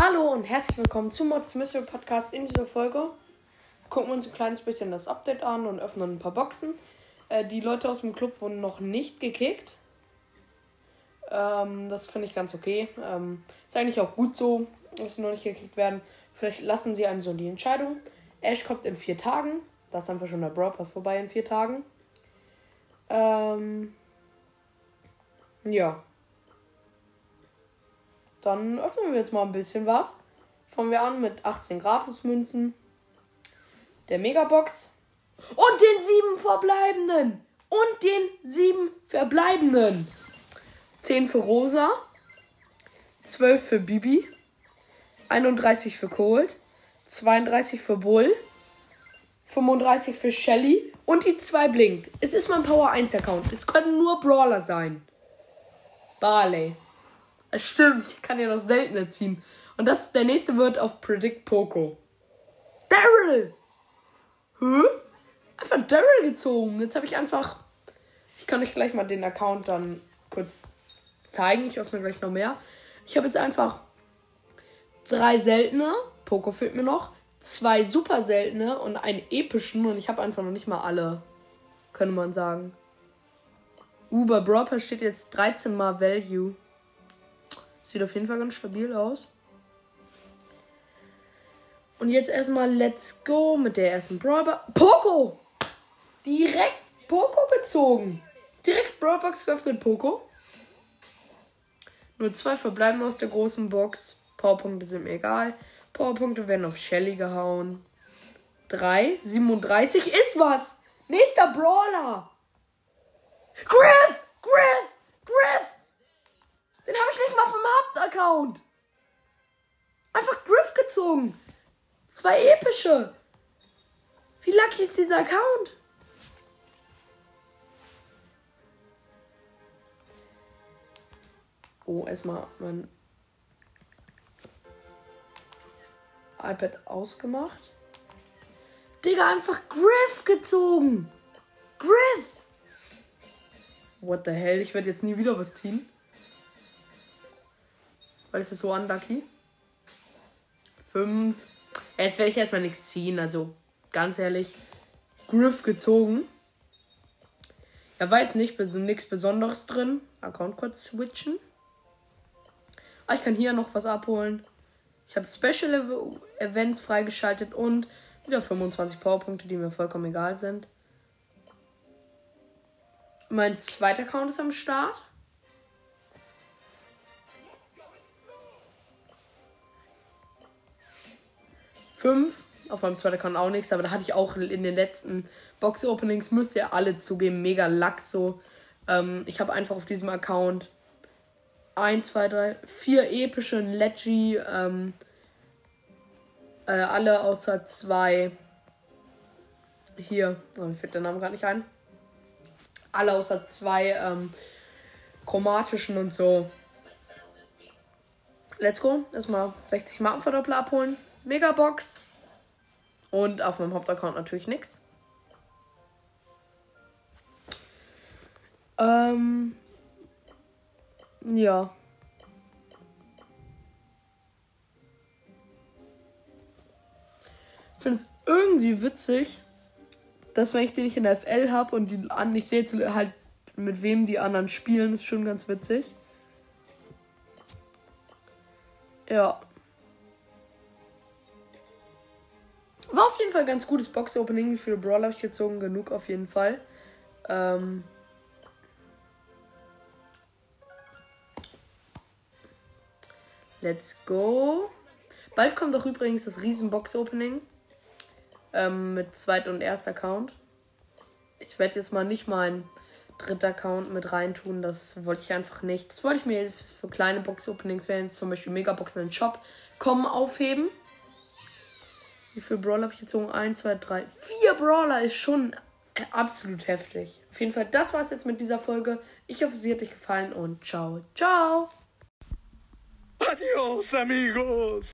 Hallo und herzlich willkommen zum Mods Mystery Podcast. In dieser Folge gucken wir uns ein kleines bisschen das Update an und öffnen ein paar Boxen. Äh, die Leute aus dem Club wurden noch nicht gekickt. Ähm, das finde ich ganz okay. Ähm, ist eigentlich auch gut so, sie noch nicht gekickt werden. Vielleicht lassen sie einem so die Entscheidung. Ash kommt in vier Tagen. Das ist einfach schon der Brawl Pass vorbei in vier Tagen. Ähm, ja. Dann öffnen wir jetzt mal ein bisschen was. Fangen wir an mit 18 Gratismünzen. Der Megabox. Und den sieben verbleibenden. Und den sieben verbleibenden. 10 für Rosa. 12 für Bibi. 31 für Cold. 32 für Bull. 35 für Shelly. Und die 2 blinkt. Es ist mein Power 1 Account. Es können nur Brawler sein. Barley. Es stimmt, ich kann ja das seltene ziehen. Und das, der nächste wird auf Predict Poco. Daryl! Hä? Einfach Daryl gezogen. Jetzt habe ich einfach. Ich kann euch gleich mal den Account dann kurz zeigen. Ich öffne gleich noch mehr. Ich habe jetzt einfach drei seltene. Poco fehlt mir noch. Zwei super seltene und einen epischen. Und ich habe einfach noch nicht mal alle. Könnte man sagen. Uber Brawl steht jetzt 13 mal Value. Sieht auf jeden Fall ganz stabil aus. Und jetzt erstmal Let's Go mit der ersten Brawler. Poco! Direkt Poco gezogen. Direkt Brawlbox geöffnet Poco. Nur zwei verbleiben aus der großen Box. Powerpunkte sind mir egal. Powerpunkte werden auf Shelly gehauen. 3, 37 ist was. Nächster Brawler. Griff! Griff! Griff! Den habe ich nicht mal vom Hauptaccount. Einfach Griff gezogen. Zwei epische. Wie lucky ist dieser Account? Oh, erstmal mein iPad ausgemacht. Digga, einfach Griff gezogen. Griff. What the hell? Ich werde jetzt nie wieder was ziehen. Weil es ist so unlucky. Fünf. Jetzt werde ich erstmal nichts ziehen. Also, ganz ehrlich. Griff gezogen. Er weiß nicht, nichts Besonderes drin. Account kurz switchen. Ah, ich kann hier noch was abholen. Ich habe Special Events freigeschaltet und wieder 25 Powerpunkte, die mir vollkommen egal sind. Mein zweiter Account ist am Start. Fünf. Auf meinem zweiten Account auch nichts, aber da hatte ich auch in den letzten Box-Openings, müsst ihr alle zugeben, mega Lack so. Ähm, ich habe einfach auf diesem Account 1, 2, 3, 4 epische Leggy, ähm, äh, alle außer zwei. Hier, oh, mir fällt der Name gar nicht ein. Alle außer zwei ähm, chromatischen und so. Let's go. Erstmal 60 Markenverdoppler abholen. Megabox. Und auf meinem Hauptaccount natürlich nichts. Ähm. Ja. Ich finde es irgendwie witzig, dass wenn ich den nicht in der FL habe und die an, ich sehe jetzt halt mit wem die anderen spielen, ist schon ganz witzig. Ja. War auf jeden Fall ganz gutes Box-Opening. Wie viele Brawl habe ich gezogen? Genug auf jeden Fall. Ähm. Let's go. Bald kommt auch übrigens das riesen Box-Opening. Ähm, mit zweit- und erster Account. Ich werde jetzt mal nicht meinen dritter Account mit reintun. Das wollte ich einfach nicht. Das wollte ich mir für kleine Box-Openings, wenn jetzt zum Beispiel Megaboxen in den Shop kommen, aufheben. Wie viele Brawler habe ich gezogen? 1, 2, 3, 4 Brawler ist schon absolut heftig. Auf jeden Fall, das war es jetzt mit dieser Folge. Ich hoffe, sie hat euch gefallen und ciao, ciao. Adiós amigos.